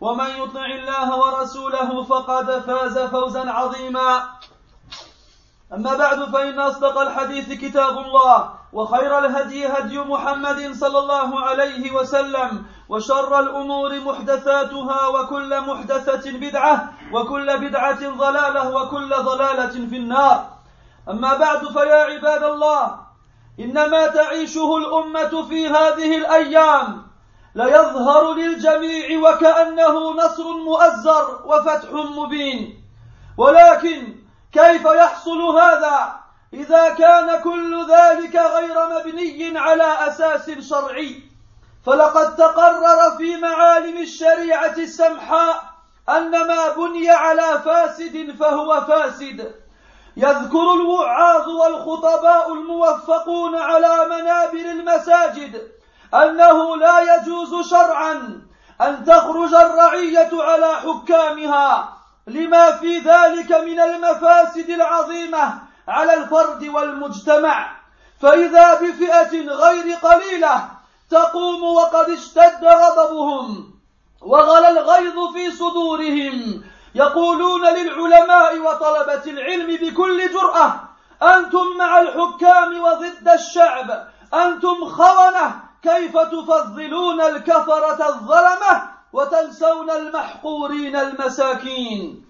ومن يطع الله ورسوله فقد فاز فوزا عظيما. أما بعد فإن أصدق الحديث كتاب الله وخير الهدي هدي محمد صلى الله عليه وسلم وشر الأمور محدثاتها وكل محدثة بدعة وكل بدعة ضلالة وكل ضلالة في النار. أما بعد فيا عباد الله ان ما تعيشه الأمة في هذه الأيام. ليظهر للجميع وكأنه نصر مؤزر وفتح مبين. ولكن كيف يحصل هذا؟ إذا كان كل ذلك غير مبني على أساس شرعي. فلقد تقرر في معالم الشريعة السمحاء أن ما بني على فاسد فهو فاسد. يذكر الوعاظ والخطباء الموفقون على منابر المساجد أنه لا يجوز شرعا أن تخرج الرعية على حكامها لما في ذلك من المفاسد العظيمة على الفرد والمجتمع. فإذا بفئة غير قليلة تقوم وقد اشتد غضبهم وغلى الغيظ في صدورهم. يقولون للعلماء وطلبة العلم بكل جرأة أنتم مع الحكام وضد الشعب أنتم خونة كيف تفضلون الكفرة الظلمة وتنسون المحقورين المساكين؟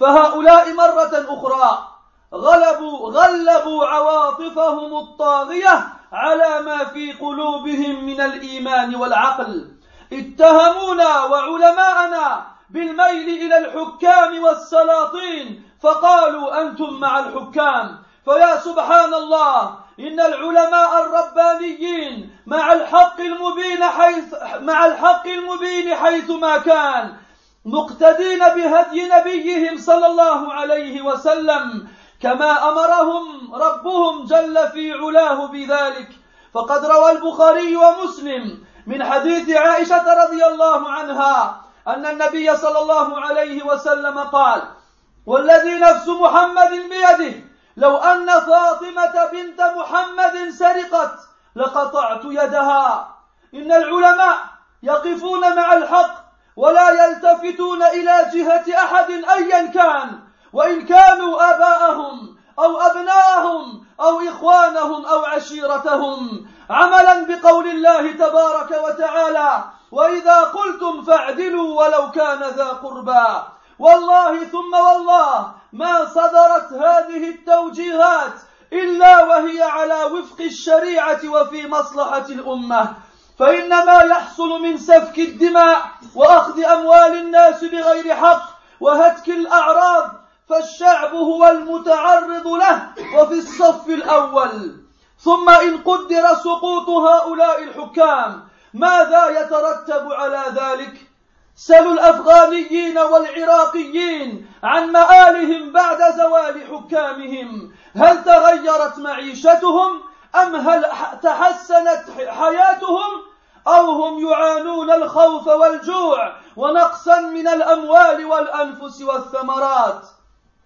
فهؤلاء مرة أخرى غلبوا غلبوا عواطفهم الطاغية على ما في قلوبهم من الإيمان والعقل. اتهمونا وعلماءنا بالميل إلى الحكام والسلاطين فقالوا أنتم مع الحكام. فيا سبحان الله إن العلماء الربانيين مع الحق المبين حيث مع الحق المبين حيث ما كان مقتدين بهدي نبيهم صلى الله عليه وسلم كما أمرهم ربهم جل في علاه بذلك. فقد روى البخاري ومسلم من حديث عائشة رضي الله عنها أن النبي صلى الله عليه وسلم قال والذي نفس محمد بيده لو أن فاطمة بنت محمد سرقت لقطعت يدها. إن العلماء يقفون مع الحق ولا يلتفتون إلى جهة أحد ايا كان وإن كانوا آباءهم أو أبناءهم أو إخوانهم أو عشيرتهم. عملا بقول الله تبارك وتعالى وإذا قلتم فاعدلوا ولو كان ذا قربى. والله ثم والله ما صدرت هذه التوجيهات إلا وهي على وفق الشريعة وفي مصلحة الأمة. فان ما يحصل من سفك الدماء وأخذ أموال الناس بغير حق وهتك الأعراض فالشعب هو المتعرض له وفي الصف الأول. ثم إن قدر سقوط هؤلاء الحكام ماذا يترتب على ذلك؟ سلوا الأفغانيين والعراقيين عن مآلهم بعد زوال حكامهم. هل تغيرت معيشتهم؟ أم هل تحسنت حياتهم؟ أو هم يعانون الخوف والجوع ونقصا من الأموال والأنفس والثمرات؟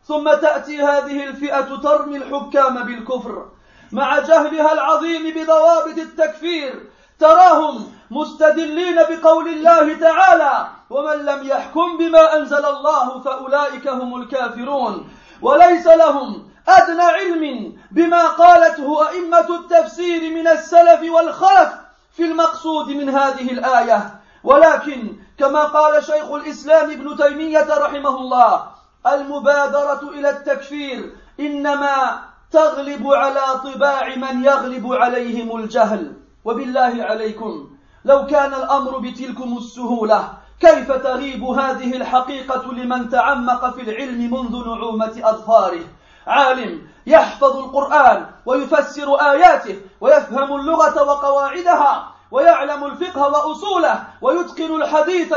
ثم تأتي هذه الفئة ترمي الحكام بالكفر مع جهلها العظيم بضوابط التكفير تراهم مستدلين بقول الله تعالى ومن لم يحكم بما أنزل الله فأولئك هم الكافرون وليس لهم أدنى علم بما قالته أئمة التفسير من السلف والخلف في المقصود من هذه الآية ولكن كما قال شيخ الإسلام ابن تيمية رحمه الله المبادرة إلى التكفير إنما تغلب على طباع من يغلب عليهم الجهل وبالله عليكم. لو كان الأمر بتلكم السهولة كيف تغيب هذه الحقيقة لمن تعمق في العلم منذ نعومة أظفاره؟ عالم يحفظ القرآن ويفسر آياته ويفهم اللغة وقواعدها ويعلم الفقه وأصوله ويتقن الحديث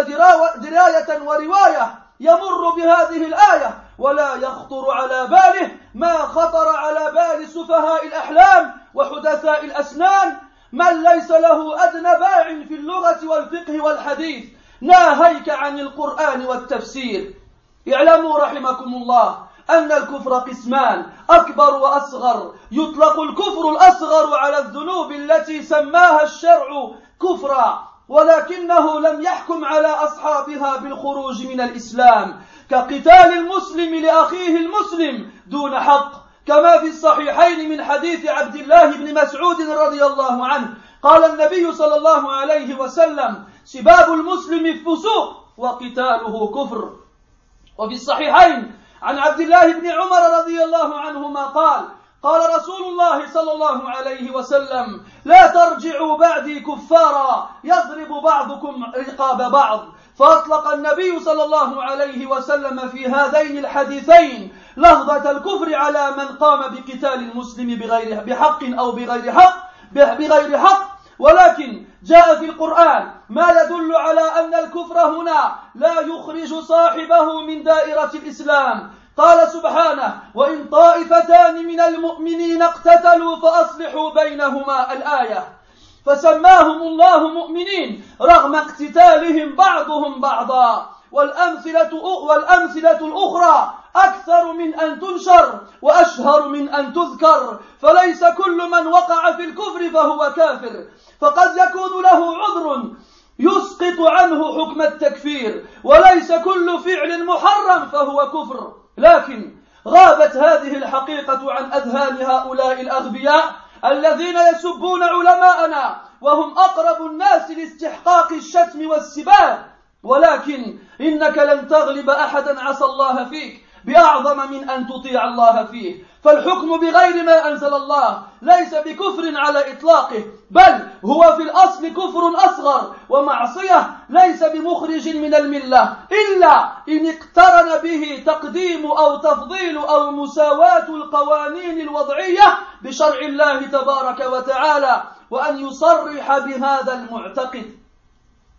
دراية ورواية يمر بهذه الآية ولا يخطر على باله ما خطر على بال سفهاء الأحلام وحدثاء الأسنان من ليس له أدنى باع في اللغة والفقه والحديث ناهيك عن القرآن والتفسير. اعلموا رحمكم الله أن الكفر قسمان أكبر وأصغر. يطلق الكفر الأصغر على الذنوب التي سماها الشرع كفرا ولكنه لم يحكم على أصحابها بالخروج من الإسلام. كقتال المسلم لأخيه المسلم دون حق. كما في الصحيحين من حديث عبد الله بن مسعود رضي الله عنه. قال النبي صلى الله عليه وسلم سباب المسلم فسوق وقتاله كفر. وفي الصحيحين عن عبد الله بن عمر رضي الله عنهما قال قال رسول الله صلى الله عليه وسلم لا ترجعوا بعدي كفارا يضرب بعضكم رقاب بعض. فأطلق النبي صلى الله عليه وسلم في هذين الحديثين لفظة الكفر على من قام بقتال المسلم بغير بحق أو بغير حق بغير حق. ولكن جاء في القرآن ما يدل على أن الكفر هنا لا يخرج صاحبه من دائرة الإسلام. قال سبحانه وإن طائفتان من المؤمنين اقتتلوا فأصلحوا بينهما الآية. فسماهم الله مؤمنين رغم اقتتالهم بعضهم بعضا. والأمثلة, والأمثلة الأخرى أكثر من أن تنشر وأشهر من أن تذكر. فليس كل من وقع في الكفر فهو كافر. فقد يكون له عذر يسقط عنه حكم التكفير. وليس كل فعل محرم فهو كفر. لكن غابت هذه الحقيقة عن أذهان هؤلاء الأغبياء الذين يسبون علماءنا وهم أقرب الناس لاستحقاق الشتم والسباب ولكن إنك لن تغلب أحدا عسى الله فيك. بأعظم من أن تطيع الله فيه. فالحكم بغير ما أنزل الله ليس بكفر على إطلاقه بل هو في الأصل كفر أصغر ومعصية ليس بمخرج من الملة إلا إن اقترن به تقديم أو تفضيل أو مساواة القوانين الوضعية بشرع الله تبارك وتعالى وأن يصرح بهذا المعتقد.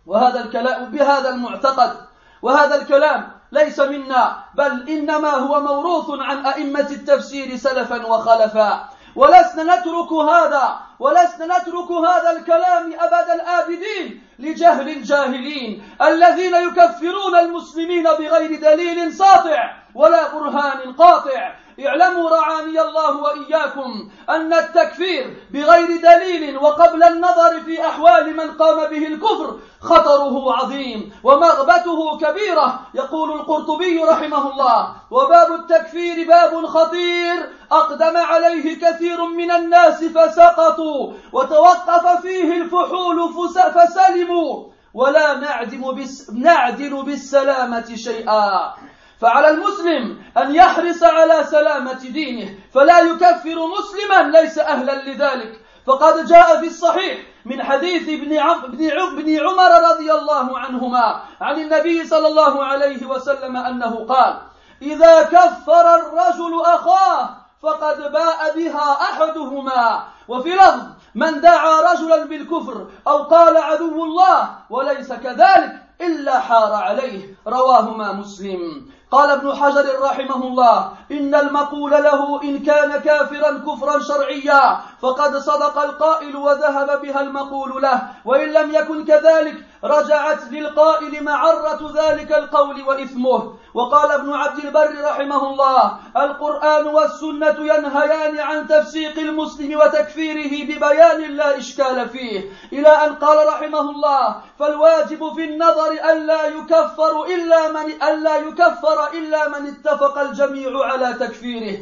وهذا الكلام بهذا المعتقد. وهذا الكلام ليس منا بل إنما هو موروث عن أئمة التفسير سلفا وخلفا ولسنا نترك هذا ولسنا نترك هذا الكلام أبد الآبدين لجهل الجاهلين الذين يكفرون المسلمين بغير دليل ساطع ولا برهان قاطع. اعلموا رعاني الله وإياكم أن التكفير بغير دليل وقبل النظر في أحوال من قام به الكفر خطره عظيم ومغبته كبيرة. يقول القرطبي رحمه الله وباب التكفير باب خطير أقدم عليه كثير من الناس فسقطوا وتوقف فيه الفحول فسلموا. ولا نعدم بس نعدل بالسلامة شيئا. فعلى المسلم أن يحرص على سلامة دينه فلا يكفر مسلما ليس أهلا لذلك. فقد جاء في الصحيح من حديث ابن ابن عمر رضي الله عنهما عن النبي صلى الله عليه وسلم أنه قال إذا كفر الرجل أخاه فقد باء بها أحدهما وفي لفظ من دعا رجلا بالكفر أو قال عدو الله وليس كذلك إلا حار عليه رواهما مسلم. قال ابن حجر رحمه الله إن المقول له إن كان كافرا كفرا شرعيا فقد صدق القائل وذهب بها المقول له. وإن لم يكن كذلك رجعت للقائل معرة ذلك القول وإثمه. وقال ابن عبد البر رحمه الله القرآن والسنة ينهيان عن تفسيق المسلم وتكفيره ببيان لا إشكال فيه. إلى أن قال رحمه الله فالواجب في النظر ألا يكفر إلا من ألا يكفر إلا من اتفق الجميع على تكفيره.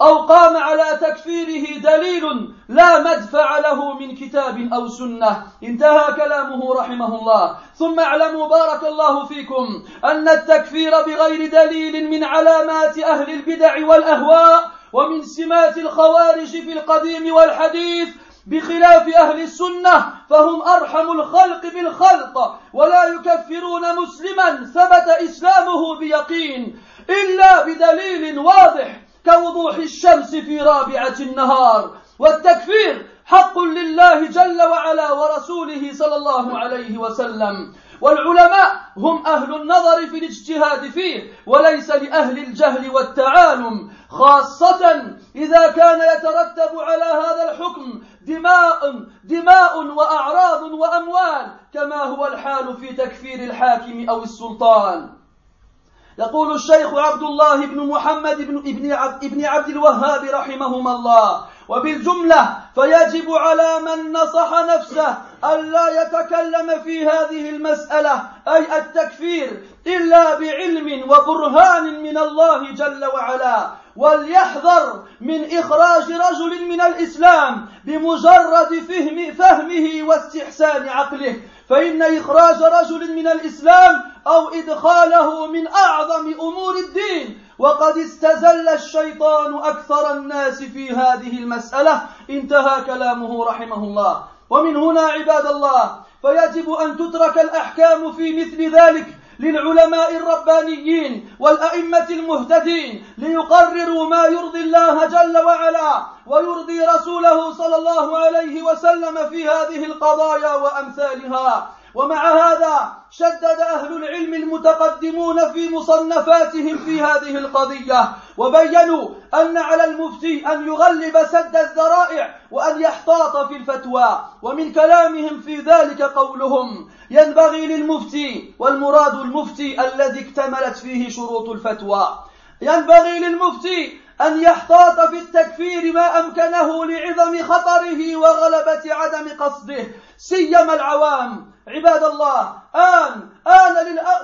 أو قام على تكفيره دليل لا مدفع له من كتاب أو سنة. انتهى كلامه رحمه الله. ثم اعلموا بارك الله فيكم أن التكفير بغير دليل من علامات أهل البدع والأهواء ومن سمات الخوارج في القديم والحديث بخلاف أهل السنة فهم أرحم الخلق بالخلق ولا يكفرون مسلما ثبت إسلامه بيقين إلا بدليل واضح كوضوح الشمس في رابعة النهار. والتكفير حق لله جل وعلا ورسوله صلى الله عليه وسلم. والعلماء هم أهل النظر في الاجتهاد فيه وليس لأهل الجهل والتعالم. خاصة إذا كان يترتب على هذا الحكم دماء دماء وأعراض وأموال كما هو الحال في تكفير الحاكم أو السلطان. يقول الشيخ عبد الله بن محمد بن ابن عبد, عبد الوهاب رحمهما الله. وبالجملة فيجب على من نصح نفسه ألا يتكلم في هذه المسألة أي التكفير إلا بعلم وبرهان من الله جل وعلا وليحذر من إخراج رجل من الإسلام بمجرد فهم فهمه واستحسان عقله. فإن إخراج رجل من الإسلام أو إدخاله من أعظم أمور الدين وقد استزل الشيطان أكثر الناس في هذه المسألة. انتهى كلامه رحمه الله. ومن هنا عباد الله فيجب أن تترك الأحكام في مثل ذلك للعلماء الربانيين والأئمة المهتدين ليقرروا ما يرضي الله جل وعلا ويرضي رسوله صلى الله عليه وسلم في هذه القضايا وأمثالها. ومع هذا شدد أهل العلم المتقدمون في مصنفاتهم في هذه القضية وبينوا أن على المفتي أن يغلب سد الذرائع وأن يحتاط في الفتوى ومن كلامهم في ذلك قولهم ينبغي للمفتي والمراد المفتي الذي اكتملت فيه شروط الفتوى. ينبغي للمفتي أن يحتاط في التكفير ما أمكنه لعظم خطره وغلبة عدم قصده. سيما العوام. عباد الله آن آن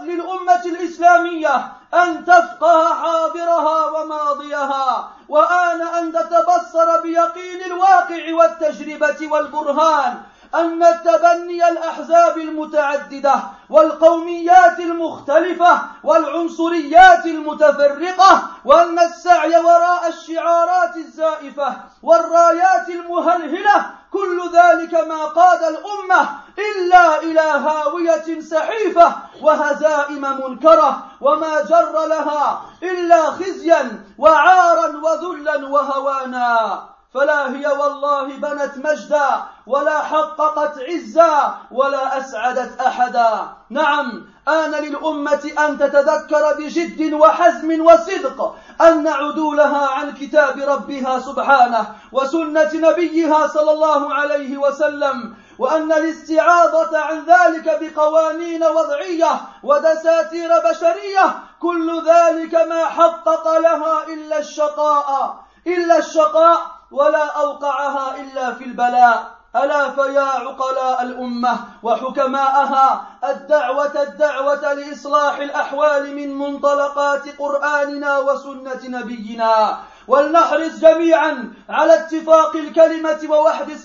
للأمة الإسلامية أن تفقه حاضرها وماضيها وآن أن تتبصر بيقين الواقع والتجربة والبرهان. أن التبني الأحزاب المتعددة والقوميات المختلفة والعنصريات المتفرقة وأن السعي وراء الشعارات الزائفة والرايات المهلهلة كل ذلك ما قاد الأمة إلا إلى هاوية سحيفة وهزائم منكرة وما جر لها إلا خزيا وعارا وذلا وهوانا. فلا هي والله بنت مجدا ولا حققت عزا ولا أسعدت أحدا. نعم آن للأمة أن تتذكر بجد وحزم وصدق أن عدولها عن كتاب ربها سبحانه وسنة نبيها صلى الله عليه وسلم وأن الاستعاضة عن ذلك بقوانين وضعية ودساتير بشرية كل ذلك ما حقق لها إلا الشقاء. إلا الشقاء ولا أوقعها إلا في البلاء. ألا فيا عقلاء الأمة وحكماءها الدعوة الدعوة لإصلاح الأحوال من منطلقات قرآننا وسنة نبينا. ولنحرص جميعا على اتفاق الكلمة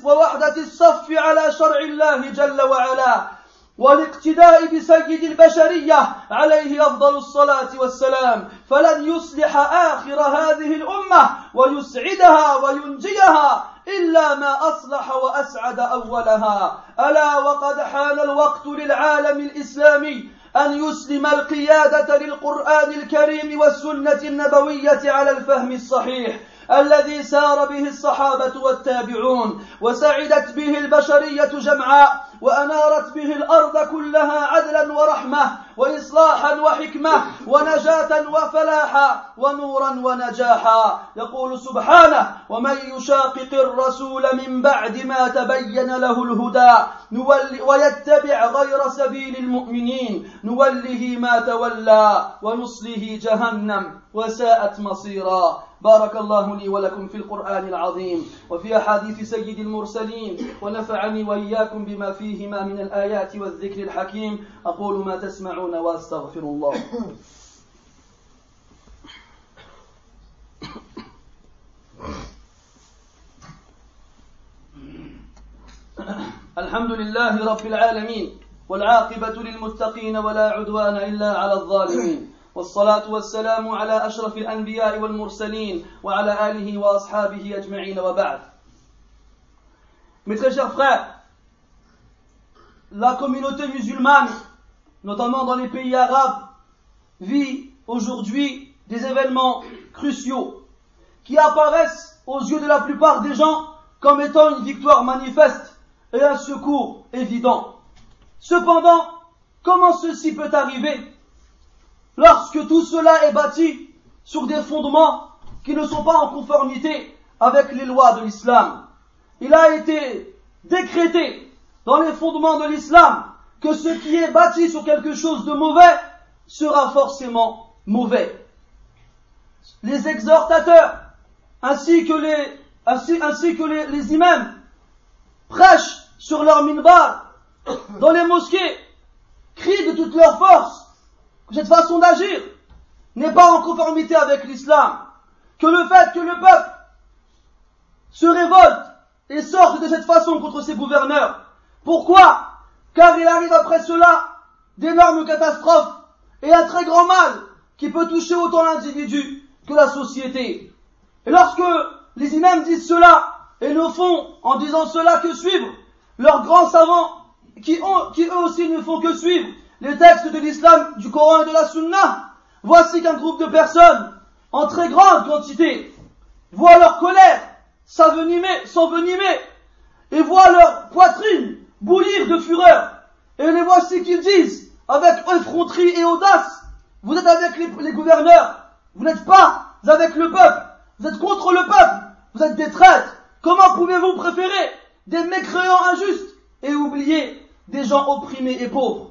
ووحدة الصف على شرع الله جل وعلا. والاقتداء بسيد البشرية عليه أفضل الصلاة والسلام فلن يصلح آخر هذه الأمة ويسعدها وينجيها إلا ما أصلح وأسعد أولها. ألا وقد حان الوقت للعالم الإسلامي أن يسلم القيادة للقرآن الكريم والسنة النبوية على الفهم الصحيح. الذي سار به الصحابة والتابعون وسعدت به البشرية جمعاء وأنارت به الأرض كلها عدلا ورحمة وإصلاحا وحكمة ونجاة وفلاحا ونورا ونجاحا. يقول سبحانه ومن يشاقق الرسول من بعد ما تبين له الهدى ويتبع غير سبيل المؤمنين نوله ما تولى ونصله جهنم وساءت مصيرا. بارك الله لي ولكم في القرآن العظيم وفي أحاديث سيد المرسلين ونفعني وإياكم بما فيهما من الآيات والذكر الحكيم. أقول ما تسمعون وأستغفر الله. الحمد لله رب العالمين والعاقبة للمتقين ولا عدوان إلا على الظالمين. والصلاة والسلام على أشرف الأنبياء والمرسلين وعلى آله وأصحابه أجمعين وبعد Mes très chers frères, la communauté musulmane, notamment dans les pays arabes, vit aujourd'hui des événements cruciaux qui apparaissent aux yeux de la plupart des gens comme étant une victoire manifeste et un secours évident. Cependant, comment ceci peut arriver Lorsque tout cela est bâti sur des fondements qui ne sont pas en conformité avec les lois de l'islam Il a été décrété dans les fondements de l'islam que ce qui est bâti sur quelque chose de mauvais sera forcément mauvais. Les exhortateurs ainsi que les, imams prêchent sur leur minbar, dans les mosquées, crient de toute leur force cette façon d'agir n'est pas en conformité avec l'islam, que le fait que le peuple se révolte et sorte de cette façon contre ses gouverneurs. Pourquoi? Car il arrive après cela d'énormes catastrophes et un très grand mal qui peut toucher autant l'individu que la société. Et lorsque les imams disent cela et ne font en disant cela que suivre? Leurs grands savants qui eux aussi ne font que suivre les textes de l'islam, du Coran et de la Sunna, voici qu'un groupe de personnes, en très grande quantité, voient leur colère s'envenimer, s'envenimer, et voient leur poitrine bouillir de fureur. Et les voici qu'ils disent, avec effronterie et audace, vous êtes avec les, les gouverneurs, vous n'êtes pas avec le peuple, vous êtes contre le peuple, vous êtes des traîtres. Comment pouvez-vous préférer des mécréants injustes et oublier des gens opprimés et pauvres?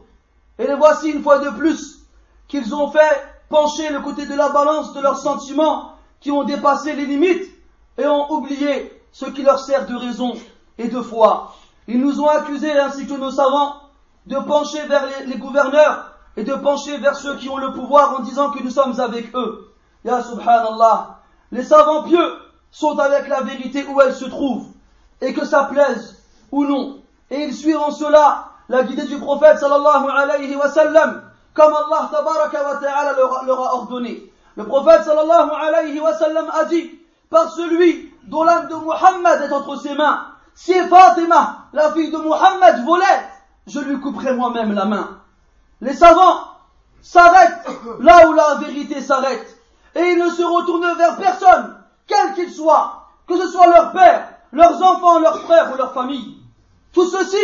Et les voici une fois de plus qu'ils ont fait pencher le côté de la balance de leurs sentiments qui ont dépassé les limites et ont oublié ce qui leur sert de raison et de foi. Ils nous ont accusés, ainsi que nos savants, de pencher vers les, gouverneurs et de pencher vers ceux qui ont le pouvoir en disant que nous sommes avec eux. Ya subhanallah, les savants pieux sont avec la vérité où elle se trouve, et que ça plaise ou non. Et ils suivent en cela la guidée du prophète sallallahu alayhi wa sallam, comme Allah tabaraka wa ta'ala leur, a ordonné. Le prophète sallallahu alayhi wa sallam a dit, par celui dont l'âme de Muhammad est entre ses mains, si Fatima, la fille de Muhammad, volait, je lui couperai moi-même la main. Les savants s'arrêtent là où la vérité s'arrête, et ils ne se retournent vers personne, quel qu'il soit, que ce soit leur père, leurs enfants, leurs frères ou leur famille. Tout ceci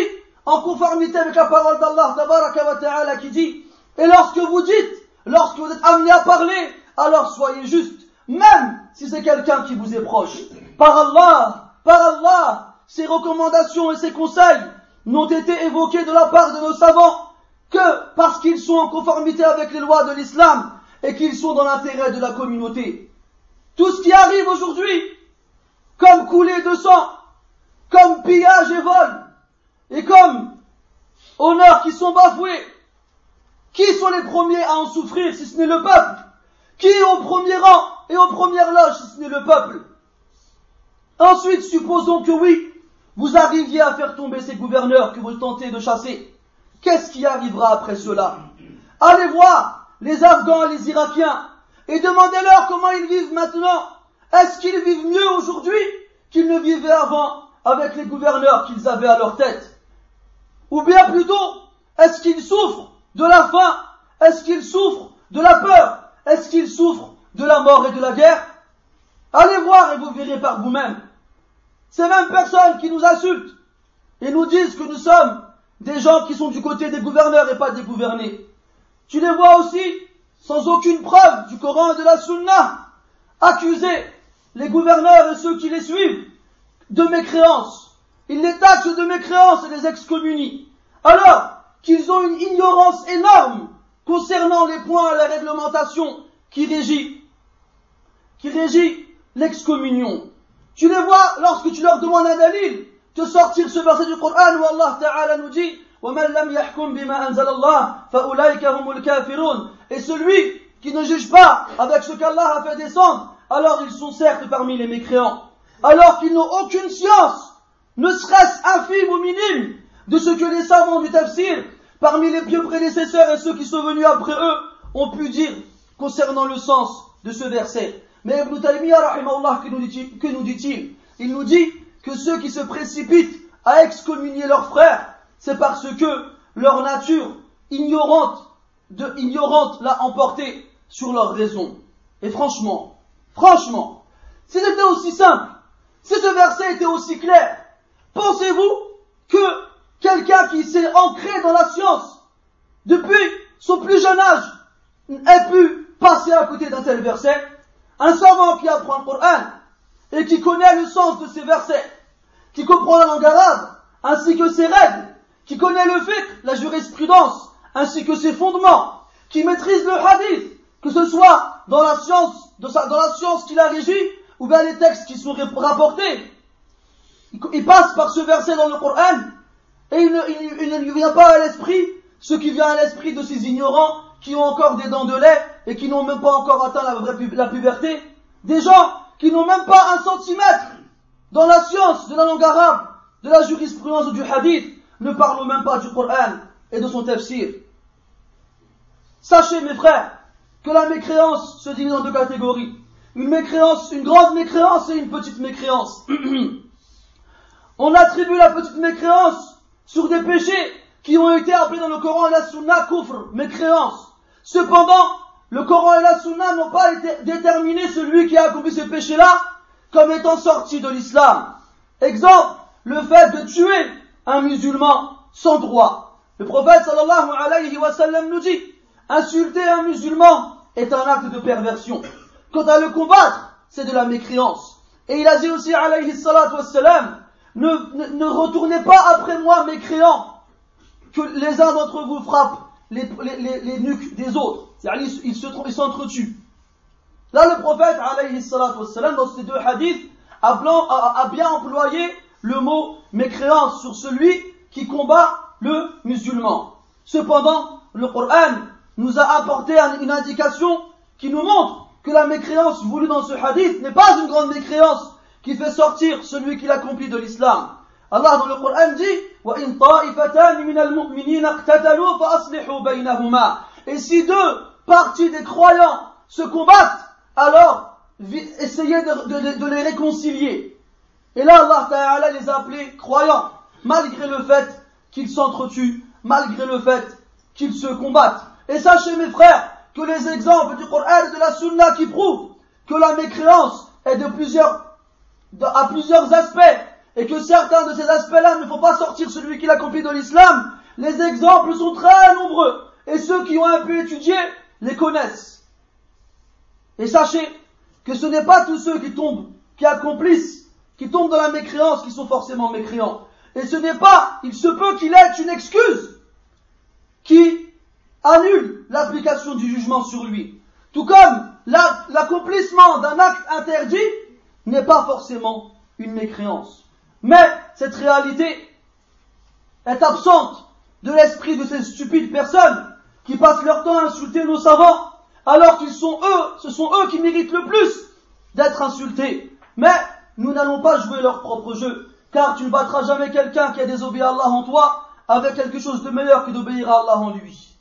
en conformité avec la parole d'Allah qui dit Et lorsque vous dites, lorsque vous êtes amené à parler, alors soyez juste, même si c'est quelqu'un qui vous est proche. Par Allah, par Allah, ces recommandations et ces conseils n'ont été évoqués de la part de nos savants que parce qu'ils sont en conformité avec les lois de l'islam et qu'ils sont dans l'intérêt de la communauté. Tout ce qui arrive aujourd'hui, comme couler de sang, comme pillage et vol, et comme honneurs qui sont bafoués, qui sont les premiers à en souffrir si ce n'est le peuple? Qui est au premier rang et aux premières loges si ce n'est le peuple? Ensuite, supposons que oui, vous arriviez à faire tomber ces gouverneurs que vous tentez de chasser. Qu'est-ce qui arrivera après cela? Allez voir les Afghans et les Irakiens et demandez-leur comment ils vivent maintenant. Est-ce qu'ils vivent mieux aujourd'hui qu'ils ne vivaient avant avec les gouverneurs qu'ils avaient à leur tête? Ou bien plutôt, est-ce qu'ils souffrent de la faim? Est-ce qu'ils souffrent de la peur? Est-ce qu'ils souffrent de la mort et de la guerre? Allez voir et vous verrez par vous-même. Ces mêmes personnes qui nous insultent et nous disent que nous sommes des gens qui sont du côté des gouverneurs et pas des gouvernés. Tu les vois aussi, sans aucune preuve du Coran et de la Sunna, accuser les gouverneurs et ceux qui les suivent de mécréance. Ils les taxent de mécréance et les excommunient. Alors qu'ils ont une ignorance énorme concernant les points à la réglementation qui régit, qui l'excommunion. Tu les vois lorsque tu leur demandes un dalil, te sortir ce verset du Coran où Allah Ta'ala nous dit et celui qui ne juge pas avec ce qu'Allah a fait descendre, alors ils sont certes parmi les mécréants alors qu'ils n'ont aucune science, ne serait-ce infime ou minime, de ce que les savants du tafsir, parmi les pieux prédécesseurs et ceux qui sont venus après eux, ont pu dire concernant le sens de ce verset. Mais Ibn Taymiyyah, que nous dit-il Que nous dit-il? Il nous dit que ceux qui se précipitent à excommunier leurs frères, c'est parce que leur nature ignorante, ignorante l'a emporté sur leur raison. Et franchement, franchement, si c'était aussi simple, si ce verset était aussi clair, pensez-vous que quelqu'un qui s'est ancré dans la science depuis son plus jeune âge ait pu passer à côté d'un tel verset? Un savant qui apprend le Coran et qui connaît le sens de ces versets, qui comprend la langue arabe, ainsi que ses règles, qui connaît le fiqh, la jurisprudence, ainsi que ses fondements, qui maîtrise le hadith, que ce soit dans la science, dans la science qui la régit, ou bien les textes qui sont rapportés. Il passe par ce verset dans le Coran, et il ne, lui vient pas à l'esprit ce qui vient à l'esprit de ces ignorants qui ont encore des dents de lait et qui n'ont même pas encore atteint la, la puberté. Des gens qui n'ont même pas un centimètre dans la science de la langue arabe, de la jurisprudence du hadith, ne parlons même pas du Coran et de son tafsir. Sachez, mes frères, que la mécréance se divise en deux catégories. Une mécréance, une grande mécréance et une petite mécréance. On attribue la petite mécréance sur des péchés qui ont été appelés dans le Coran et la Sunna kufr, mécréance. Cependant, le Coran et la Sunna n'ont pas déterminé celui qui a accompli ce péché-là comme étant sorti de l'islam. Exemple, le fait de tuer un musulman sans droit. Le prophète sallallahu alayhi wa sallam nous dit, insulter un musulman est un acte de perversion. Quant à le combattre, c'est de la mécréance. Et il a dit aussi alayhi salatu wa sallam, ne, ne, retournez pas après moi mécréants, que les uns d'entre vous frappent les, nuques des autres. C'est-à-dire, ils s'entretuent. Là, le prophète, alayhi salatu wa sallam, dans ces deux hadiths, a, a, a bien employé le mot mécréance sur celui qui combat le musulman. Cependant, le Coran nous a apporté une indication qui nous montre que la mécréance voulue dans ce hadith n'est pas une grande mécréance qui fait sortir celui qui l'accomplit de l'islam. Allah dans le Coran dit Et si deux parties des croyants se combattent, alors essayez de, les réconcilier. Et là, Allah Ta'ala les a appelés croyants, malgré le fait qu'ils s'entretuent, malgré le fait qu'ils se combattent. Et sachez mes frères, que les exemples du Coran et de la Sunna qui prouvent que la mécréance est de plusieurs, à plusieurs aspects, et que certains de ces aspects-là ne font pas sortir celui qui l'accomplit de l'islam, les exemples sont très nombreux, et ceux qui ont un peu étudié les connaissent. Et sachez que ce n'est pas tous ceux qui tombent, qui accomplissent qui tombent dans la mécréance, qui sont forcément mécréants. Et ce n'est pas, il se peut qu'il ait une excuse qui annule l'application du jugement sur lui. Tout comme l'accomplissement d'un acte interdit n'est pas forcément une mécréance. Mais cette réalité est absente de l'esprit de ces stupides personnes qui passent leur temps à insulter nos savants alors qu'ils sont eux, ce sont eux qui méritent le plus d'être insultés. Mais nous n'allons pas jouer leur propre jeu, car tu ne battras jamais quelqu'un qui a désobéi à Allah en toi avec quelque chose de meilleur que d'obéir à Allah en lui.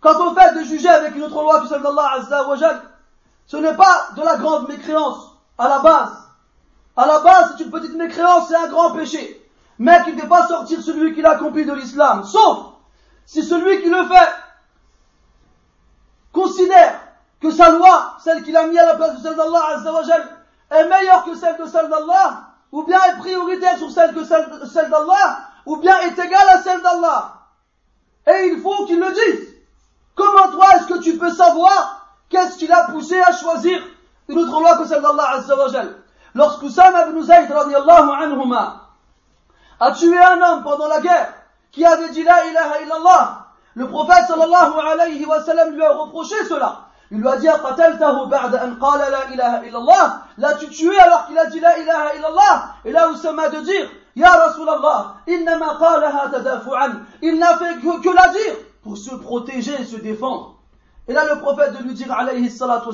Quant au fait de juger avec une autre loi que celle d'Allah Azza ce n'est pas de la grande mécréance à la base. À la base, c'est une petite mécréance, c'est un grand péché. Mais qui ne fait pas sortir celui qui l'a accompli de l'islam. Sauf si celui qui le fait considère que sa loi, celle qu'il a mis à la place de celle d'Allah est meilleure que celle de celle d'Allah, ou bien est prioritaire sur celle que celle, celle d'Allah, ou bien est égale à celle d'Allah. Et il faut qu'il le dise. Comment toi est-ce que tu peux savoir qu'est-ce qui l'a poussé à choisir une autre loi que celle d'Allah Azza wa Jal Lorsqu'Oussama ibn Zayd radiallahu anhuma a tué un homme pendant la guerre qui avait dit la ilaha illallah, le prophète sallallahu lui a reproché cela. Il lui a dit L'as-tu tué alors qu'il a dit la ilaha illallah? Et là Oussama de dire Ya Rasulallah. Il n'a fait que, la dire pour se protéger et se défendre. Et là le prophète de lui dire alayhi salatu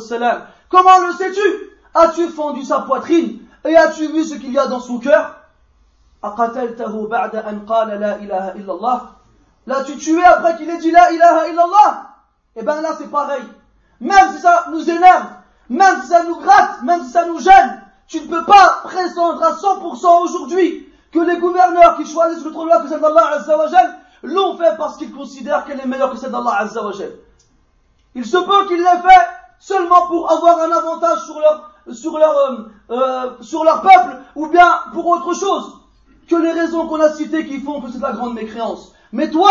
Comment le sais-tu? As-tu fendu sa poitrine et as-tu vu ce qu'il y a dans son cœur? L'as-tu tué après qu'il ait dit la ilaha illallah? Eh bien là c'est pareil. même si ça nous énerve, même si ça nous gratte, même si ça nous gêne, tu ne peux pas prétendre à 100% aujourd'hui que les gouverneurs qui choisissent l'autre loi que celle d'Allah Azzawajal l'ont fait parce qu'ils considèrent qu'elle est meilleure que celle d'Allah Azzawajal. Il se peut qu'ils l'aient fait seulement pour avoir un avantage sur leur, sur leur, euh, euh, sur leur peuple ou bien pour autre chose que les raisons qu'on a citées qui font que c'est la grande mécréance. Mais toi,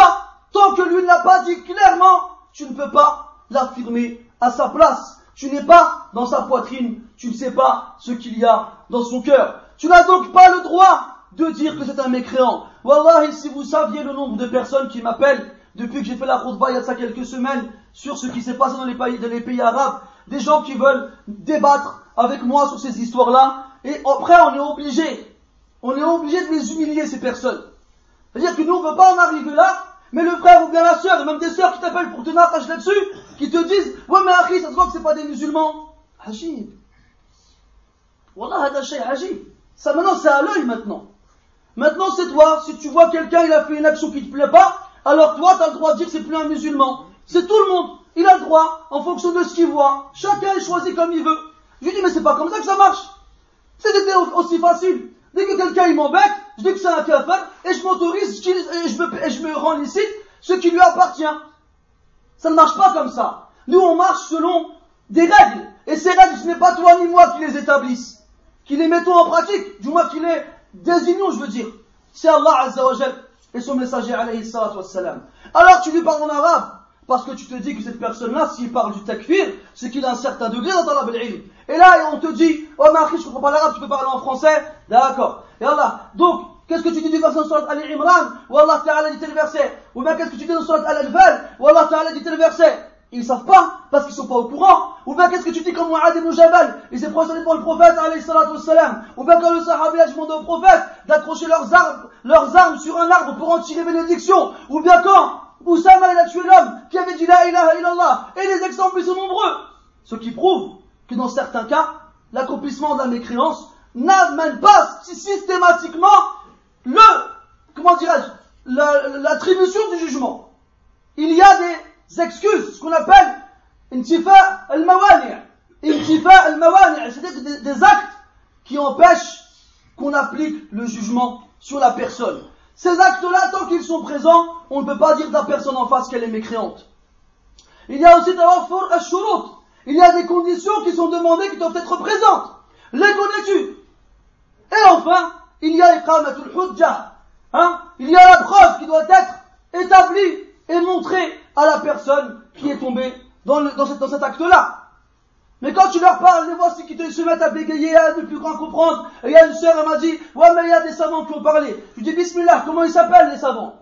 tant que lui ne l'a pas dit clairement, tu ne peux pas l'affirmer à sa place. Tu n'es pas dans sa poitrine, tu ne sais pas ce qu'il y a dans son cœur. Tu n'as donc pas le droit de dire que c'est un mécréant. Wallahi, si vous saviez le nombre de personnes qui m'appellent depuis que j'ai fait la khutbah il y a ça quelques semaines sur ce qui s'est passé dans les pays, arabes, des gens qui veulent débattre avec moi sur ces histoires-là, et après on est obligé, on est obligé de les humilier ces personnes. C'est-à-dire que nous on ne veut pas en arriver là, mais le frère ou bien la sœur, et même des sœurs qui t'appellent pour te narracher là-dessus, qui te disent, ouais mais Akhi, ça se voit que c'est pas des musulmans. Hajib. Wallah, hajib. Ça maintenant c'est à l'œil maintenant. Maintenant c'est toi, si tu vois quelqu'un, il a fait une action qui te plaît pas, alors toi tu as le droit de dire c'est plus un musulman. C'est tout le monde. Il a le droit, en fonction de ce qu'il voit. Chacun est choisi comme il veut. Je lui dis, mais c'est pas comme ça que ça marche. C'était aussi facile. Dès que quelqu'un il m'embête, je dis que c'est un kafir et je m'autorise et je, me, et je me rends licite ce qui lui appartient. Ça ne marche pas comme ça. Nous, on marche selon des règles. Et ces règles, ce n'est pas toi ni moi qui les établissent, qui les mettons en pratique, du moins qui les désignons, je veux dire. C'est Allah Azza et son messager alayhi salatu wassalam. Alors tu lui parles en arabe, parce que tu te dis que cette personne-là, s'il parle du takfir, c'est qu'il a un certain degré dans ta ilm. Et là, on te dit, oh Marie, je comprends pas l'arabe, tu peux parler en français D'accord. Et Allah, donc, qu'est-ce que tu dis du verset de Surat Al-Imran? Où Allah Ta'ala dit tel verset Ou bien qu'est-ce que tu dis dans Surat Al-Anfal? Où Allah Ta'ala dit tel verset Ils savent pas, parce qu'ils sont pas au courant. Ou bien qu'est-ce que tu dis comme Mu'ad ibn Jabal Il s'est procédé pour le prophète, alayhi salatu wassalam. Ou bien quand le sahabi a demandé au prophète d'accrocher leurs armes, leurs armes sur un arbre pour en tirer bénédiction. Ou bien quand Oussama il a tué l'homme qui avait dit la ilaha illallah. Et les exemples sont nombreux. Ce qui prouve que dans certains cas, l'accomplissement la mécréance n'amène pas systématiquement le, comment dirais-je, l'attribution du jugement. Il y a des excuses, ce qu'on appelle intifa al-mawani'. Intifa al-mawani', c'est-à-dire des actes qui empêchent qu'on applique le jugement sur la personne. Ces actes-là, tant qu'ils sont présents, on ne peut pas dire de la personne en face qu'elle est mécréante. Il y a aussi Il y a des conditions qui sont demandées qui doivent être présentes. Les connais-tu? Et enfin, il y a iqamatul hujjah. Hein? Il y a la preuve qui doit être établie et montrée à la personne qui est tombée dans, dans cet acte-là. Mais quand tu leur parles, les voici qui te, se mettent à bégayer, à ne plus grand comprendre. Et il y a une sœur, elle m'a dit, ouais, mais il y a des savants qui ont parlé. Je lui dis, Bismillah, comment ils s'appellent, les savants?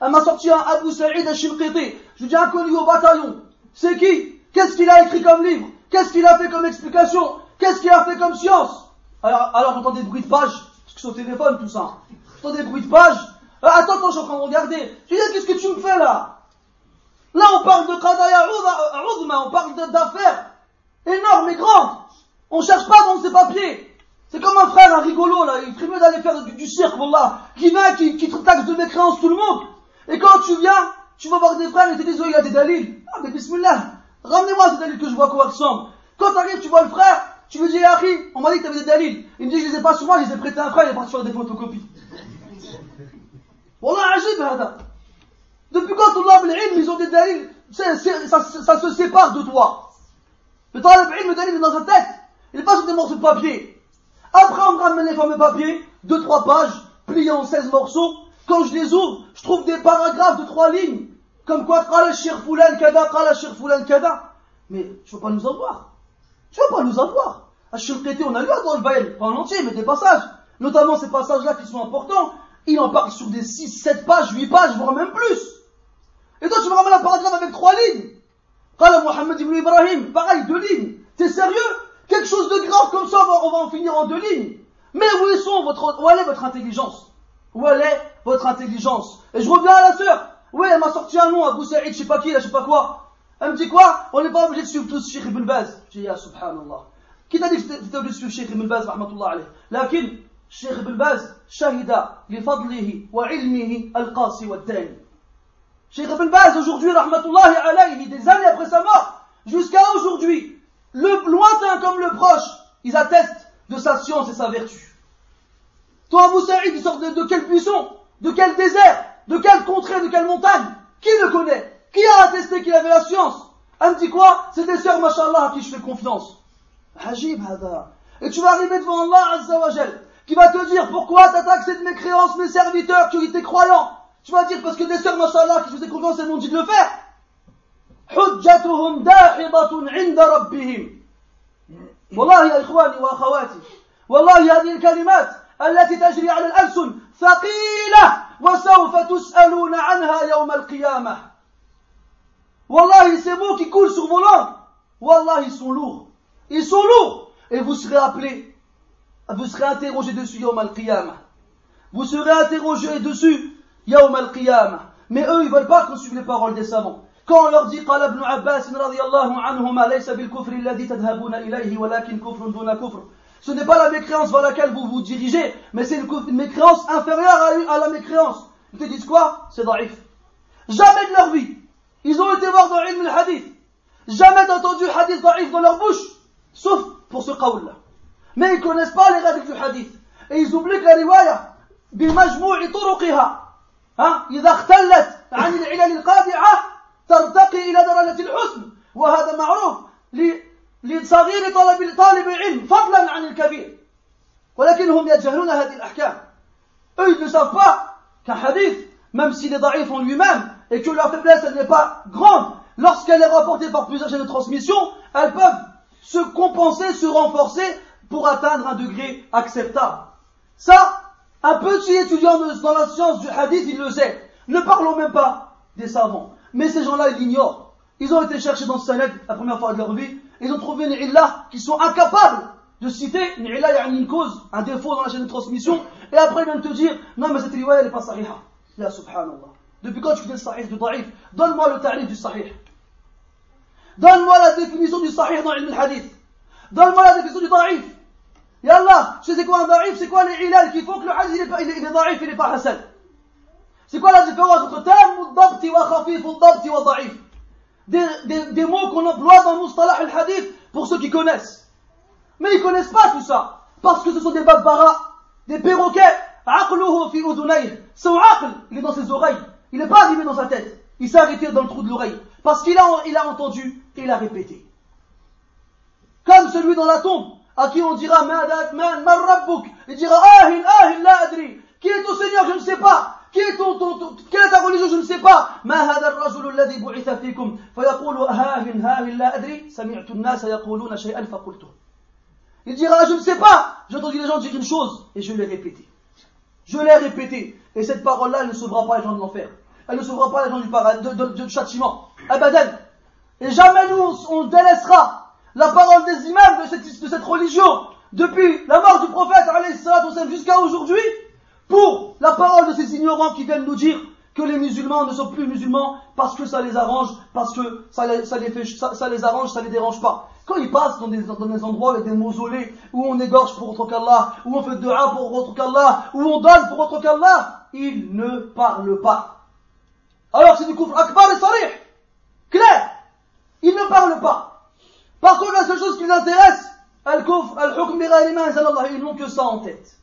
Elle m'a sorti un Abu Sa'id al-Shimqiti. Je lui dis, inconnu au bataillon. C'est qui? Qu'est-ce qu'il a écrit comme livre? Qu'est-ce qu'il a fait comme explication? Qu'est-ce qu'il a fait comme science? Alors, alors j'entends des bruits de page, parce que c'est au téléphone, tout ça. J'entends des bruits de page? Euh, attends, attends, je suis en train de regarder. Je lui dis, qu'est-ce que tu me fais là? Là, on parle de Qadaya on parle d'affaires énorme et grande. On cherche pas dans ses papiers. C'est comme un frère, un rigolo, là. Il ferait mieux d'aller faire du, cirque, voilà. Qui vient, qui, te taxe de mécréance tout le monde. Et quand tu viens, tu vas voir des frères et te disent, oh, il a des dalils. Ah, mais bismillah. Ramenez-moi ces dalils que je vois quoi ressemble. Quand tu arrives, tu vois le frère, tu me dis, Harry, on m'a dit que tu avais des dalils. Il me dit, je les ai pas sur moi, je les ai prêtés à un frère, il est parti faire des photocopies. Wallah, ajib, hada. Depuis quand Allah, ils ont des dalils, ça se sépare de toi. Le talib ilm, le est dans sa tête. Il n'est pas sur des morceaux de papier. Après, on me ramène les fameux papiers, deux, trois pages, pliés en 16 morceaux. Quand je les ouvre, je trouve des paragraphes de trois lignes. Comme quoi, qala shir fulan kada, qala shir fulan kada. Mais, tu vas pas nous avoir. Tu vas pas nous avoir. À Shirketi, on a lu dans le Baïl, pas en mais des passages. Notamment ces passages-là qui sont importants. Il en parle sur des 6, 7 pages, 8 pages, voire même plus. Et toi, tu me ramènes un paragraphe avec trois lignes. Qala Mohammed ibn Ibrahim, pareil, deux lignes. T'es sérieux? Quelque chose de grave comme ça, on va, en finir en deux lignes. Mais où, sont votre, où est votre intelligence? Où est votre intelligence? Et je reviens à la sœur. Oui, elle m'a sorti un nom, Abu Saïd, je sais pas qui, là, je sais pas quoi. Elle me dit quoi? On n'est pas obligé de suivre tous Sheikh Ibn Baz. Je dis, ya subhanallah. Qui t'a dit que t'étais obligé de suivre Sheikh Ibn Baz, rahmatullah alayh? Lakin, Sheikh Ibn Baz, shahida li fadlihi wa ilmihi al-qasi wa Cheikh Abdel Baz, aujourd'hui, rahmatullahi alayhi, des années après sa mort, jusqu'à aujourd'hui, le lointain comme le proche, ils attestent de sa science et sa vertu. Toi, Abu Saïd, il sort de, de quel buisson De quel désert De quelle contrée De quelle montagne? Qui le connaît? Qui a attesté qu'il avait la science? Elle me dit quoi? C'est des sœurs, machallah, à qui je fais confiance. Hajib, hada. Et tu vas arriver devant Allah, Azzawajal, qui va te dire pourquoi t'attaques cette mécréance, mes serviteurs, qui étaient croyants? Tu vas dire parce que des sœurs, machallah, qui faisaient confiance, elles m'ont dit de le faire. حجتهم داحضة عند ربهم والله يا إخواني وأخواتي والله هذه الكلمات التي تجري على الألسن ثقيلة وسوف تسألون عنها يوم القيامة والله ces mots qui coulent sur vos langues والله ils sont lourds ils sont lourds et vous serez appelés vous serez interrogés dessus يوم القيامة vous serez interrogés dessus يوم القيامة mais eux ils veulent pas qu'on suive les paroles des savants quand on leur dit قال ابن عباس رضي الله عنهما ليس بالكفر الذي تذهبون إليه ولكن كفر دون كفر Ce n'est pas la mécréance vers laquelle vous vous dirigez, mais c'est une, mécréance inférieure à, la mécréance. Ils te disent quoi C'est daif. Jamais de leur vie. Ils ont été voir dans ilm al-hadith. Jamais entendu hadith daif dans leur bouche, sauf pour ce qawl-là. Mais ils connaissent pas les règles du hadith. Et ils oublient que la riwaya, بمجموع طرقها ها إذا اختلت عن العلل القادعة ترتقي إلى درجة الحسن وهذا معروف لصغير طالب طالب علم فضلا عن الكبير ولكنهم يجهلون هذه الأحكام eux ils ne savent pas qu'un hadith même s'il est daif en lui-même et que la faiblesse elle n'est pas grande lorsqu'elle est rapportée par plusieurs chaînes de transmission elles peuvent se compenser, se renforcer pour atteindre un degré acceptable ça un petit étudiant dans la science du hadith il le sait ne parlons même pas des savants mais ces gens-là ils l'ignorent ils ont été cherchés dans ce sanad la première fois de leur vie ils ont trouvé une illa qui sont incapables de citer une illa, il y a une cause, un défaut dans la chaîne de transmission, et après ils viennent te dire, non mais cette riwaya elle n'est pas sahiha. Ya subhanallah. Depuis quand tu fais le sahih du da'if? Donne-moi le tarif du sahih. Donne-moi la définition du sahih dans le hadith. Donne-moi la définition du da'if. Ya Allah, tu sais quoi un da'if C'est quoi les ilal qui font que le hadith il est, il est, il est da'if, il n'est pas hassan C'est quoi la différence entre tam, dabti, wa khafif, ou dabti, wa da'if des, mots qu'on emploie dans Mustalah al-Hadith pour ceux qui connaissent. Mais ils connaissent pas tout ça. Parce que ce sont des babbara, des perroquets. Son aql, il est dans ses oreilles. Il n'est pas arrivé dans sa tête. Il s'est arrêté dans le trou de l'oreille. Parce qu'il a, il a entendu et il a répété. Comme celui dans la tombe, à qui on dira, il dira, ahin, ahin, la adri. Qui est ton Seigneur, je ne sais pas. Quelle est, ton, ton, ton, quelle est ta religion Je ne sais pas. ما هذا الرجل الذي بعث فيكم فيقول هاهن هاهن لا أدري سمعت الناس يقولون شيئا فقلته. Il dira je ne sais pas. J'ai entendu les gens dire une chose et je l'ai répété. Je l'ai répété. Et cette parole-là, elle ne sauvera pas les gens de l'enfer. Elle ne sauvera pas les gens du, paradis, de, de, de, du châtiment. Abadan. Et jamais nous, on délaissera la parole des imams de cette, religion depuis la mort du prophète jusqu'à aujourd'hui pour la parole de ces ignorants qui viennent nous dire que les musulmans ne sont plus musulmans parce que ça les arrange, parce que ça les, ça ça, les arrange, ça les dérange pas. Quand ils passent dans des, endroits avec des mausolées, où on égorge pour autre qu'Allah, où on fait dua pour autre qu'Allah, où on donne pour autre qu'Allah, ils ne parlent pas. Alors c'est du kufr akbar et sarih. Clair. Ils ne parlent pas. Par contre, la seule chose qui les intéresse, ils n'ont que ça en tête.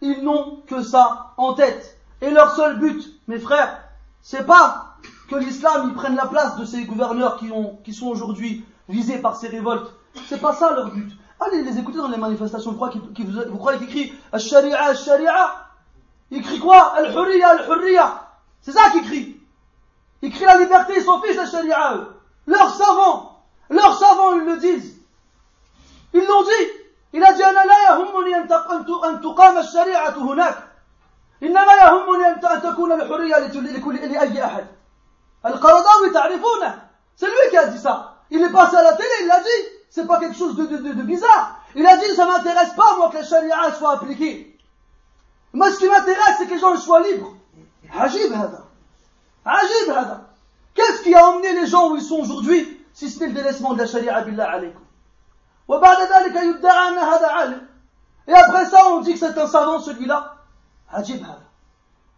Ils n'ont que ça en tête. Et leur seul but, mes frères, c'est pas que l'islam y prenne la place de ces gouverneurs qui, ont, qui sont aujourd'hui visés par ces révoltes. C'est pas ça leur but. Allez les écouter dans les manifestations. Vous croyez qu'ils crient Al-Sharia, Al-Sharia Ils crient quoi Al-Hurriya, Al-Hurriya. C'est ça qu'ils crient. Ils crient la liberté, ils s'en fichent la Sharia, eux. Leurs savants, leurs savants, ils le disent. Ils l'ont dit. Il a dit أنا لا يهمني أن تقام الشريعة هناك إنما يهمني أن تكون الحرية لكل لأي أحد القرضاوي تعرفونه C'est lui qui a dit ça. Il est passé à la télé, il a dit. C'est pas quelque chose de, de, de, de bizarre. Il a dit, ça m'intéresse pas, moi, que la charia soit appliquée. Moi, ce qui m'intéresse, c'est que les gens soient libres. Ajib, hada. Ajib, hada. Qu'est-ce qui a emmené les gens où ils sont aujourd'hui, si ce n'est le délaissement de la charia billah alaykum. Et après ça, on dit que c'est un savant celui-là. Ajib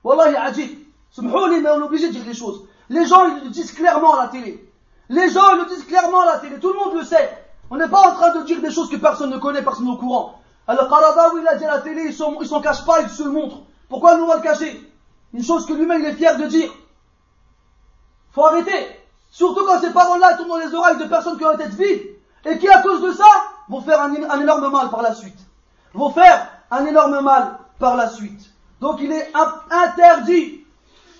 Wallahi ajib. Mais on est obligé de dire les choses. Les gens, ils le disent clairement à la télé. Les gens, ils le disent clairement à la télé. Tout le monde le sait. On n'est pas en train de dire des choses que personne ne connaît, personne n'est au courant. Alors, Qaradawi, il a dit à la télé, ils s'en, s'en cachent pas, ils se le montrent. Pourquoi nous, va le cacher? Une chose que lui-même, il est fier de dire. Faut arrêter. Surtout quand ces paroles-là tombent dans les oreilles de personnes qui ont la tête vide et qui, à cause de ça, vont faire un, énorme mal par la suite. Vont faire un énorme mal par la suite. Donc il est in- interdit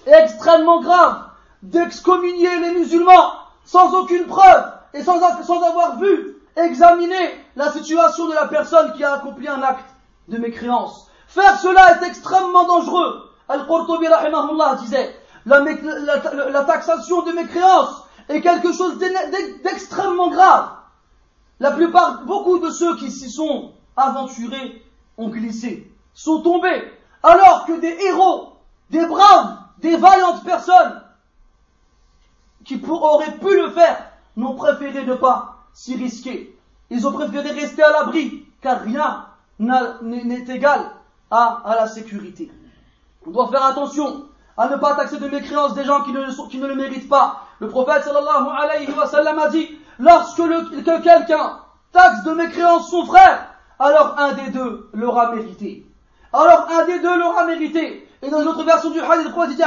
et extrêmement grave d'excommunier les musulmans sans aucune preuve et sans, avoir vu, examiner la situation de la personne qui a accompli un acte de mécréance. Faire cela est extrêmement dangereux. Al-Qurtubi disait, la, taxation de mécréance est quelque chose d'extrêmement grave. La plupart, beaucoup de ceux qui s'y sont aventurés ont glissé, sont tombés, alors que des héros, des braves, des vaillantes personnes qui auraient pu le faire n'ont préféré ne pas s'y risquer. Ils ont préféré rester à l'abri, car rien n'est égal à la sécurité. On doit faire attention à ne pas taxer de mécréance des gens qui ne, qui ne le méritent pas. Le prophète sallallahu alayhi wa sallam a dit, lorsque que quelqu'un taxe de mécréance son frère, alors un des deux l'aura mérité. Alors un des deux l'aura mérité. Et dans une autre version du hadith, le prophète dit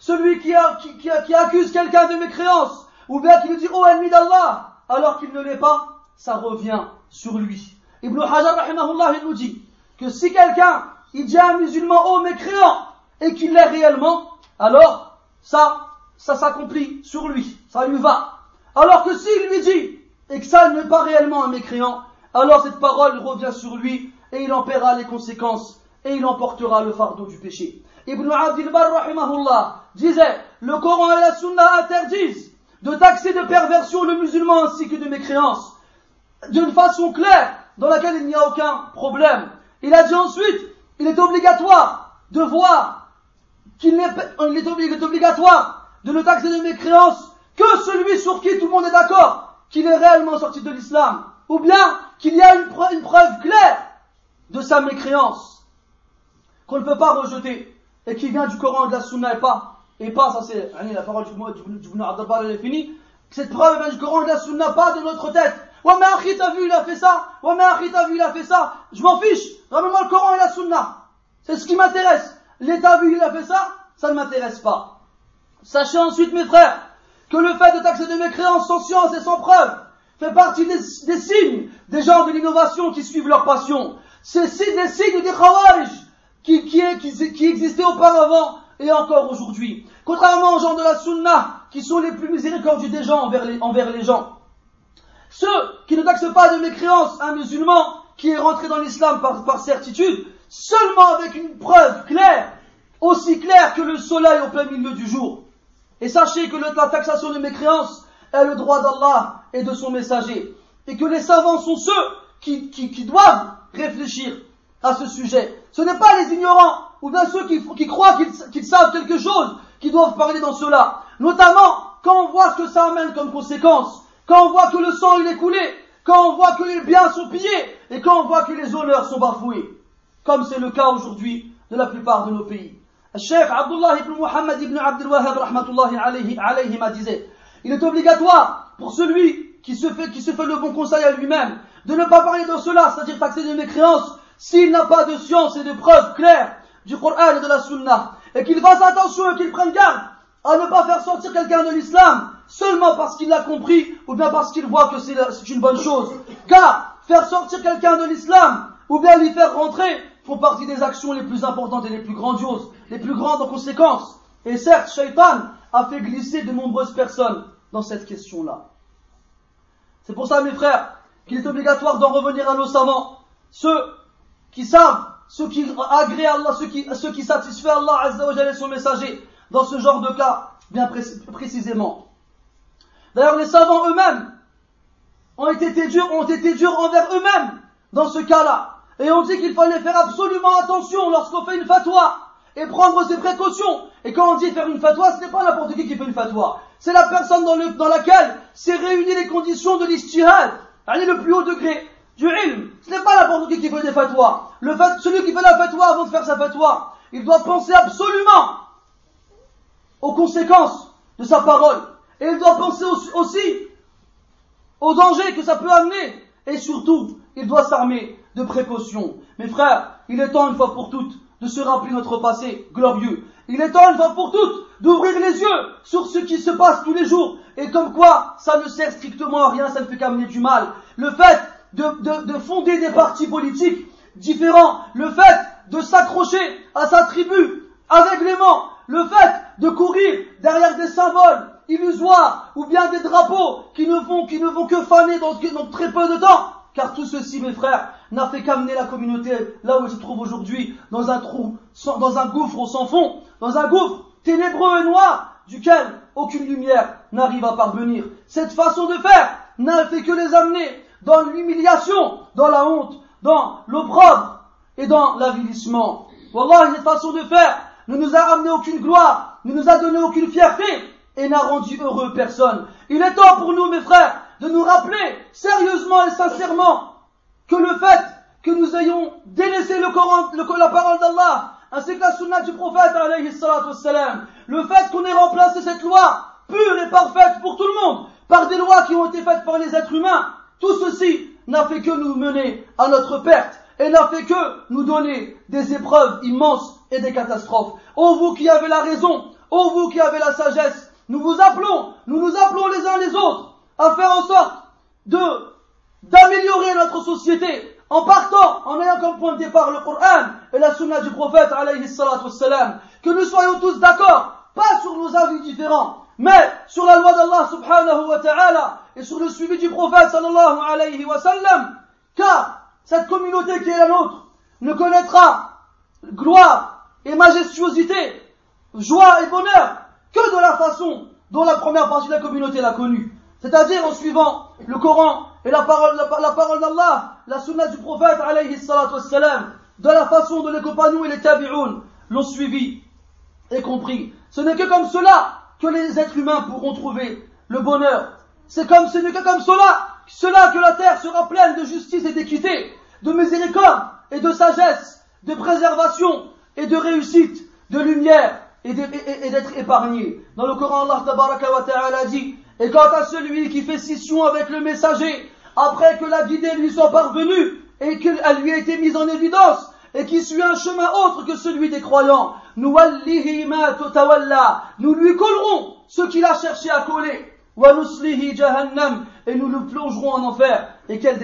celui qui, qui- qui accuse quelqu'un de mécréance, ou bien qui lui dit ô ennemi d'Allah, alors qu'il ne l'est pas, ça revient sur lui. Ibn Hajar rahimahullah, il nous dit que si quelqu'un, il dit à un musulman ô mécréant, et qu'il l'est réellement, alors ça, ça s'accomplit sur lui, ça lui va. Alors que s'il lui dit, et que ça n'est pas réellement un mécréant, alors cette parole revient sur lui, et il en paiera les conséquences, et il emportera le fardeau du péché. Ibn Abdil Bar, disait, le Coran et la Sunna interdisent de taxer de perversion le musulman ainsi que de mécréance, d'une façon claire, dans laquelle il n'y a aucun problème. Il a dit ensuite, il est obligatoire de voir qu'il il est obligatoire de ne taxer de mécréance que celui sur qui tout le monde est d'accord qu'il est réellement sorti de l'islam, ou bien qu'il y a une preuve, claire de sa mécréance, qu'on ne peut pas rejeter, et qui vient du Coran et de la Sunna et pas, et pas, ça c'est, la parole du, du, du elle est finie, cette preuve vient du Coran et de la Sunna, pas de notre tête. Ouais, mais Akhi, t'as vu, il a fait ça? Ouais, mais Akhi, vu, il a fait ça? Je m'en fiche. Ramène-moi le Coran et la Sunna. C'est ce qui m'intéresse. L'État vu, il a fait ça, ça ne m'intéresse pas. Sachez ensuite, mes frères, que le fait de taxer de mécréance sans science et sans preuve fait partie des, signes des gens de l'innovation qui suivent leur passion. C'est des signes des khawarij qui, existaient auparavant et encore aujourd'hui. Contrairement aux gens de la sunna qui sont les plus miséricordieux des gens envers les, gens. Ceux qui ne taxent pas de mécréance un musulman qui est rentré dans l'islam par certitude, seulement avec une preuve claire, aussi claire que le soleil au plein milieu du jour. Et sachez que la taxation de mécréance est le droit d'Allah et de son messager. Et que les savants sont ceux qui, qui, qui doivent réfléchir à ce sujet. Ce n'est pas les ignorants ou bien ceux qui, croient qu'ils qu'ils savent quelque chose qui doivent parler dans cela. Notamment quand on voit ce que ça amène comme conséquence, quand on voit que le sang il est coulé, quand on voit que les biens sont pillés et quand on voit que les honneurs sont bafoués. Comme c'est le cas aujourd'hui de la plupart de nos pays. Cheikh Abdullah ibn Muhammad ibn Abdul Wahhab rahmatullahi alayhi, alayhi disait, il est obligatoire pour celui qui se fait, qui se fait le bon conseil à lui-même de ne pas parler de cela, c'est-à-dire taxer de mécréance, s'il n'a pas de science et de preuves claires du Coran et de la Sunna, et qu'il fasse attention et qu'il prenne garde à ne pas faire sortir quelqu'un de l'islam seulement parce qu'il l'a compris ou bien parce qu'il voit que c'est une bonne chose. Car faire sortir quelqu'un de l'islam ou bien l'y faire rentrer font partie des actions les plus importantes et les plus grandioses, les plus grandes en conséquence. Et certes, Shaitan a fait glisser de nombreuses personnes dans cette question-là. C'est pour ça, mes frères, qu'il est obligatoire d'en revenir à nos savants, ceux qui savent, ceux qui agréent Allah, ceux qui, ceux qui satisfait Allah et son messager, dans ce genre de cas, bien précis- précisément. D'ailleurs, les savants eux-mêmes ont été durs, ont été durs envers eux-mêmes dans ce cas-là. Et on dit qu'il fallait faire absolument attention lorsqu'on fait une fatwa et prendre ses précautions. Et quand on dit faire une fatwa, ce n'est pas n'importe qui qui fait une fatwa. C'est la personne dans, le- dans laquelle s'est réunies les conditions de l'istihad, c'est-à-dire le plus haut degré du ilm. Ce n'est pas n'importe qui qui fait des fatwas. Le fait, celui qui fait la fatwa avant de faire sa fatwa, il doit penser absolument aux conséquences de sa parole. Et il doit penser aussi aux dangers que ça peut amener. Et surtout, il doit s'armer de précaution. Mes frères, il est temps une fois pour toutes de se rappeler notre passé glorieux. Il est temps une fois pour toutes d'ouvrir les yeux sur ce qui se passe tous les jours et comme quoi ça ne sert strictement à rien, ça ne fait qu'amener du mal. Le fait de, fonder des partis politiques différents, le fait de s'accrocher à sa tribu aveuglément, le fait de courir derrière des symboles illusoires ou bien des drapeaux qui ne vont, qui ne vont que faner dans, dans très peu de temps, car tout ceci, mes frères, n'a fait qu'amener la communauté là où elle se trouve aujourd'hui, dans un trou, dans un gouffre sans fond, dans un gouffre ténébreux et noir, duquel aucune lumière n'arrive à parvenir. Cette façon de faire n'a fait que les amener dans l'humiliation, dans la honte, dans l'opprobre et dans l'avilissement. Wallah, cette façon de faire ne nous a amené aucune gloire, ne nous a donné aucune fierté et n'a rendu heureux personne. Il est temps pour nous, mes frères, de nous rappeler sérieusement et sincèrement que le fait que nous ayons délaissé la parole d'Allah, ainsi que la sunna du prophète, le fait qu'on ait remplacé cette loi pure et parfaite pour tout le monde par des lois qui ont été faites par les êtres humains, tout ceci n'a fait que nous mener à notre perte et n'a fait que nous donner des épreuves immenses et des catastrophes. Ô vous qui avez la raison, ô vous qui avez la sagesse, nous vous appelons, nous nous appelons les uns les autres à faire en sorte de d'améliorer notre société en partant, en ayant comme point de départ le Coran et la sunna du prophète alayhi que nous soyons tous d'accord, pas sur nos avis différents, mais sur la loi d'Allah subhanahu wa ta'ala et sur le suivi du prophète sallallahu car cette communauté qui est la nôtre ne connaîtra gloire et majestuosité, joie et bonheur que de la façon dont la première partie de la communauté l'a connue. C'est-à-dire en suivant le Coran et la parole, la, parole d'Allah, la sunna du prophète alayhi salatu wassalam, de la façon dont les compagnons et les tabi'un l'ont suivi et compris. Ce n'est que comme cela que les êtres humains pourront trouver le bonheur. C'est comme, ce n'est que comme cela, cela que la terre sera pleine de justice et d'équité, de miséricorde et de sagesse, de préservation et de réussite, de lumière et d'être épargné. Dans le Coran, Allah ta'ala dit, et quant à celui qui fait scission avec le messager, après que la guidée lui soit parvenue et qu'elle lui ait été mise en évidence, et qui suit un chemin autre que celui des croyants, nous lui collerons ce qu'il a cherché à coller. Et nous le plongerons en enfer. Et quelle.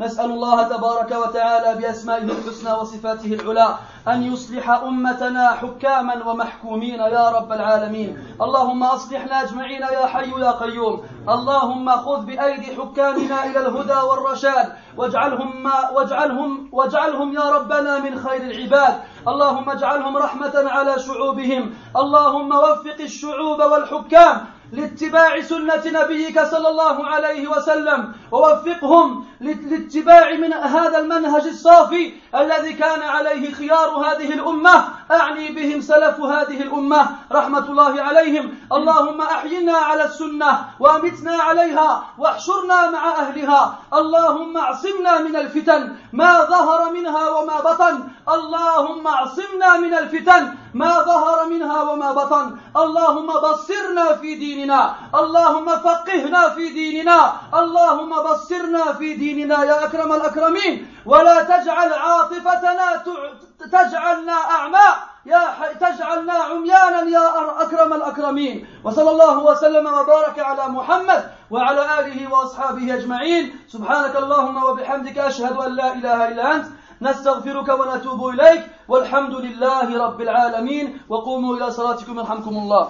نسأل الله تبارك وتعالى بأسمائه الحسنى وصفاته العلى أن يصلح أمتنا حكاما ومحكومين يا رب العالمين اللهم أصلحنا أجمعين يا حي يا قيوم اللهم خذ بأيدي حكامنا إلى الهدى والرشاد واجعلهم, ما واجعلهم, واجعلهم يا ربنا من خير العباد اللهم اجعلهم رحمة على شعوبهم اللهم وفق الشعوب والحكام لاتباع سنة نبيك صلى الله عليه وسلم. ووفقهم لاتباع من هذا المنهج الصافي الذي كان عليه خيار هذه الأمة. أعني بهم سلف هذه الأمة رحمة الله عليهم. اللهم أحينا على السنة وأمتنا عليها واحشرنا مع أهلها. اللهم اعصمنا من الفتن ما ظهر منها وما بطن. اللهم اعصمنا من الفتن ما ظهر منها وما بطن. اللهم بصرنا في ديننا اللهم فقهنا في ديننا اللهم بصرنا في ديننا يا أكرم الأكرمين. ولا تجعل عاطفتنا تجعلنا أعمى. يا تجعلنا عميانا يا أكرم الأكرمين. وصلى الله وسلم وبارك على محمد وعلى آله وأصحابه أجمعين. سبحانك اللهم وبحمدك أشهد أن لا إله إلا أنت. نستغفرك ونتوب إليك. والحمد لله رب العالمين. وقوموا إلى صلاتكم يرحمكم الله.